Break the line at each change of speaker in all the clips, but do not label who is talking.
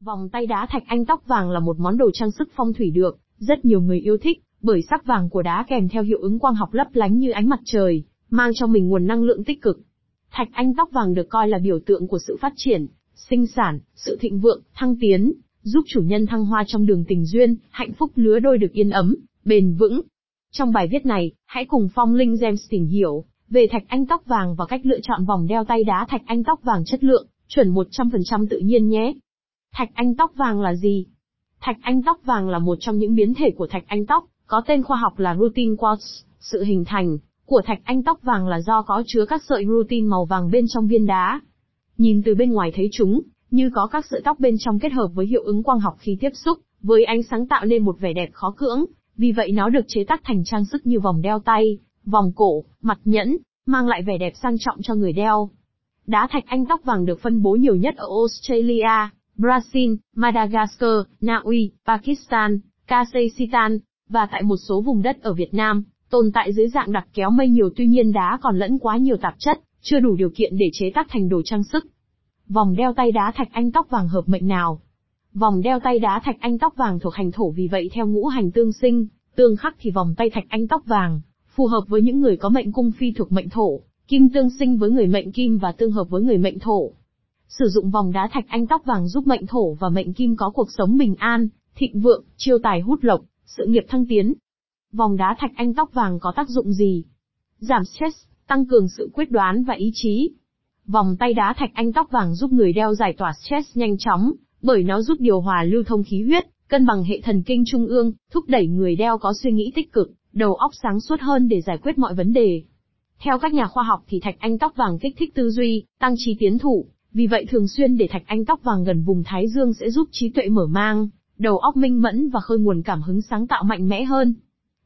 Vòng tay đá thạch anh tóc vàng là một món đồ trang sức phong thủy được, rất nhiều người yêu thích, bởi sắc vàng của đá kèm theo hiệu ứng quang học lấp lánh như ánh mặt trời, mang cho mình nguồn năng lượng tích cực. Thạch anh tóc vàng được coi là biểu tượng của sự phát triển, sinh sản, sự thịnh vượng, thăng tiến, giúp chủ nhân thăng hoa trong đường tình duyên, hạnh phúc lứa đôi được yên ấm, bền vững. Trong bài viết này, hãy cùng Phong Linh James tìm hiểu về thạch anh tóc vàng và cách lựa chọn vòng đeo tay đá thạch anh tóc vàng chất lượng, chuẩn 100% tự nhiên nhé. Thạch anh tóc vàng là gì? Thạch anh tóc vàng là một trong những biến thể của thạch anh tóc, có tên khoa học là rutin quartz. Sự hình thành của thạch anh tóc vàng là do có chứa các sợi rutin màu vàng bên trong viên đá. Nhìn từ bên ngoài thấy chúng, như có các sợi tóc bên trong kết hợp với hiệu ứng quang học khi tiếp xúc, với ánh sáng tạo nên một vẻ đẹp khó cưỡng, vì vậy nó được chế tác thành trang sức như vòng đeo tay, vòng cổ, mặt nhẫn, mang lại vẻ đẹp sang trọng cho người đeo. Đá thạch anh tóc vàng được phân bố nhiều nhất ở Australia, Brazil, Madagascar, Na Uy, Pakistan, Kazakhstan, và tại một số vùng đất ở Việt Nam, tồn tại dưới dạng đặc kéo mây nhiều tuy nhiên đá còn lẫn quá nhiều tạp chất, chưa đủ điều kiện để chế tác thành đồ trang sức. Vòng đeo tay đá thạch anh tóc vàng hợp mệnh nào? Vòng đeo tay đá thạch anh tóc vàng thuộc hành thổ vì vậy theo ngũ hành tương sinh, tương khắc thì vòng tay thạch anh tóc vàng, phù hợp với những người có mệnh cung phi thuộc mệnh thổ, kim tương sinh với người mệnh kim và tương hợp với người mệnh thổ. Sử dụng vòng đá thạch anh tóc vàng giúp mệnh thổ và mệnh kim có cuộc sống bình an, thịnh vượng, chiêu tài hút lộc, sự nghiệp thăng tiến. Vòng đá thạch anh tóc vàng có tác dụng gì? Giảm stress, tăng cường sự quyết đoán và ý chí. Vòng tay đá thạch anh tóc vàng giúp người đeo giải tỏa stress nhanh chóng, bởi nó giúp điều hòa lưu thông khí huyết, cân bằng hệ thần kinh trung ương, thúc đẩy người đeo có suy nghĩ tích cực, đầu óc sáng suốt hơn để giải quyết mọi vấn đề. Theo các nhà khoa học thì thạch anh tóc vàng kích thích tư duy, tăng trí tiến thủ, vì vậy thường xuyên để thạch anh tóc vàng gần vùng thái dương sẽ giúp trí tuệ mở mang, đầu óc minh mẫn và khơi nguồn cảm hứng sáng tạo mạnh mẽ hơn.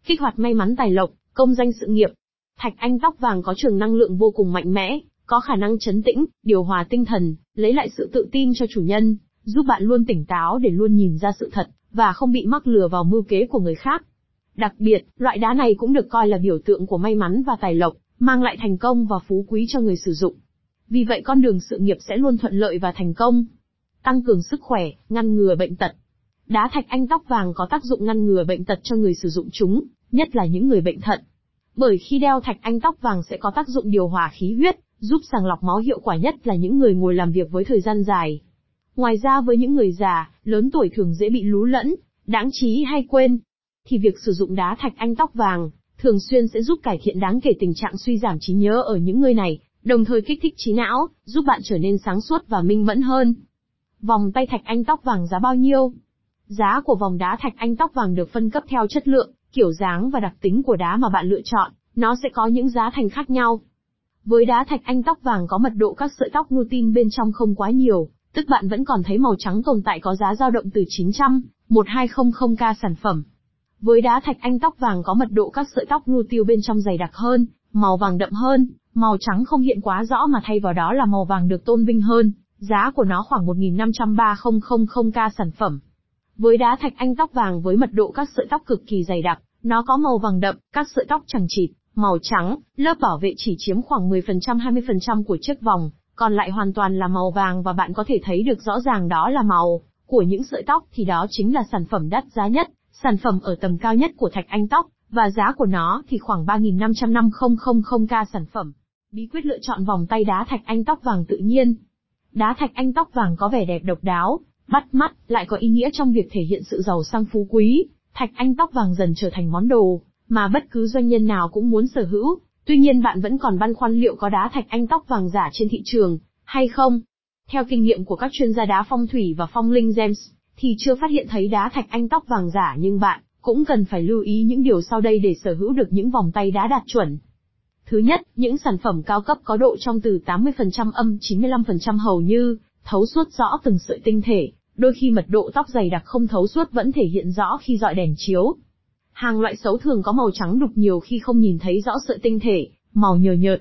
Kích hoạt may mắn tài lộc, công danh sự nghiệp. Thạch anh tóc vàng có trường năng lượng vô cùng mạnh mẽ, có khả năng chấn tĩnh, điều hòa tinh thần, lấy lại sự tự tin cho chủ nhân, giúp bạn luôn tỉnh táo để luôn nhìn ra sự thật, và không bị mắc lừa vào mưu kế của người khác. Đặc biệt, loại đá này cũng được coi là biểu tượng của may mắn và tài lộc, mang lại thành công và phú quý cho người sử dụng. Vì vậy con đường sự nghiệp sẽ luôn thuận lợi và thành công. Tăng cường sức khỏe, ngăn ngừa bệnh tật. Đá thạch anh tóc vàng có tác dụng ngăn ngừa bệnh tật cho người sử dụng chúng, nhất là những người bệnh thận. Bởi khi đeo thạch anh tóc vàng sẽ có tác dụng điều hòa khí huyết, giúp sàng lọc máu hiệu quả nhất là những người ngồi làm việc với thời gian dài. Ngoài ra với những người già, lớn tuổi thường dễ bị lú lẫn, đáng trí hay quên, thì việc sử dụng đá thạch anh tóc vàng, thường xuyên sẽ giúp cải thiện đáng kể tình trạng suy giảm trí nhớ ở những người này, đồng thời kích thích trí não, giúp bạn trở nên sáng suốt và minh mẫn hơn. Vòng tay thạch anh tóc vàng giá bao nhiêu? Giá của vòng đá thạch anh tóc vàng được phân cấp theo chất lượng, kiểu dáng và đặc tính của đá mà bạn lựa chọn, nó sẽ có những giá thành khác nhau. Với đá thạch anh tóc vàng có mật độ các sợi tóc lutein bên trong không quá nhiều, tức bạn vẫn còn thấy màu trắng tồn tại có giá dao động từ 900, 1200k sản phẩm. Với đá thạch anh tóc vàng có mật độ các sợi tóc tiêu bên trong dày đặc hơn, màu vàng đậm hơn, màu trắng không hiện quá rõ mà thay vào đó là màu vàng được tôn vinh hơn, giá của nó khoảng 1.530.000k sản phẩm. Với đá thạch anh tóc vàng với mật độ các sợi tóc cực kỳ dày đặc, nó có màu vàng đậm, các sợi tóc chẳng chịt, màu trắng, lớp bảo vệ chỉ chiếm khoảng 10% 20% của chiếc vòng, còn lại hoàn toàn là màu vàng và bạn có thể thấy được rõ ràng đó là màu của những sợi tóc thì đó chính là sản phẩm đắt giá nhất, sản phẩm ở tầm cao nhất của thạch anh tóc, và giá của nó thì khoảng 3.550.000k sản phẩm. Bí quyết lựa chọn vòng tay đá thạch anh tóc vàng tự nhiên. Đá thạch anh tóc vàng có vẻ đẹp độc đáo, bắt mắt, lại có ý nghĩa trong việc thể hiện sự giàu sang phú quý. Thạch anh tóc vàng dần trở thành món đồ mà bất cứ doanh nhân nào cũng muốn sở hữu. Tuy nhiên bạn vẫn còn băn khoăn liệu có đá thạch anh tóc vàng giả trên thị trường hay không. Theo kinh nghiệm của các chuyên gia đá phong thủy và phong linh gems, thì chưa phát hiện thấy đá thạch anh tóc vàng giả nhưng bạn cũng cần phải lưu ý những điều sau đây để sở hữu được những vòng tay đá đạt chuẩn. Thứ nhất, những sản phẩm cao cấp có độ trong từ 80% âm 95% hầu như thấu suốt rõ từng sợi tinh thể, đôi khi mật độ tóc dày đặc không thấu suốt vẫn thể hiện rõ khi dọi đèn chiếu. Hàng loại xấu thường có màu trắng đục nhiều khi không nhìn thấy rõ sợi tinh thể, màu nhờ nhợt.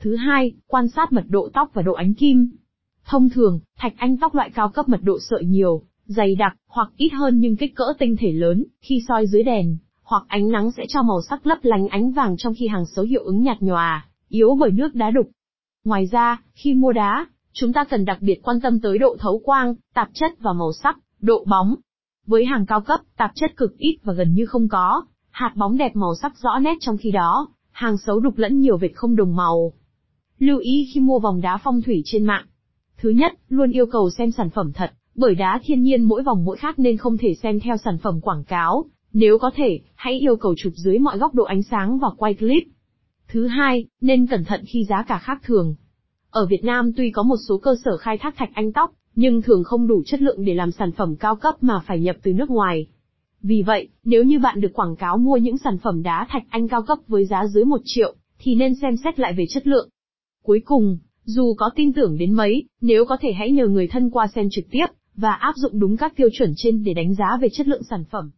Thứ hai, quan sát mật độ tóc và độ ánh kim. Thông thường, thạch anh tóc loại cao cấp mật độ sợi nhiều, dày đặc, hoặc ít hơn nhưng kích cỡ tinh thể lớn, khi soi dưới đèn, hoặc ánh nắng sẽ cho màu sắc lấp lánh ánh vàng trong khi hàng xấu hiệu ứng nhạt nhòa, yếu bởi nước đá đục. Ngoài ra, khi mua đá, chúng ta cần đặc biệt quan tâm tới độ thấu quang, tạp chất và màu sắc, độ bóng. Với hàng cao cấp, tạp chất cực ít và gần như không có, hạt bóng đẹp màu sắc rõ nét trong khi đó, hàng xấu đục lẫn nhiều vệt không đồng màu. Lưu ý khi mua vòng đá phong thủy trên mạng. Thứ nhất, luôn yêu cầu xem sản phẩm thật, bởi đá thiên nhiên mỗi vòng mỗi khác nên không thể xem theo sản phẩm quảng cáo. Nếu có thể, hãy yêu cầu chụp dưới mọi góc độ ánh sáng và quay clip. Thứ hai, nên cẩn thận khi giá cả khác thường. Ở Việt Nam tuy có một số cơ sở khai thác thạch anh tóc, nhưng thường không đủ chất lượng để làm sản phẩm cao cấp mà phải nhập từ nước ngoài. Vì vậy, nếu như bạn được quảng cáo mua những sản phẩm đá thạch anh cao cấp với giá dưới 1 triệu, thì nên xem xét lại về chất lượng. Cuối cùng, dù có tin tưởng đến mấy, nếu có thể hãy nhờ người thân qua xem trực tiếp, và áp dụng đúng các tiêu chuẩn trên để đánh giá về chất lượng sản phẩm.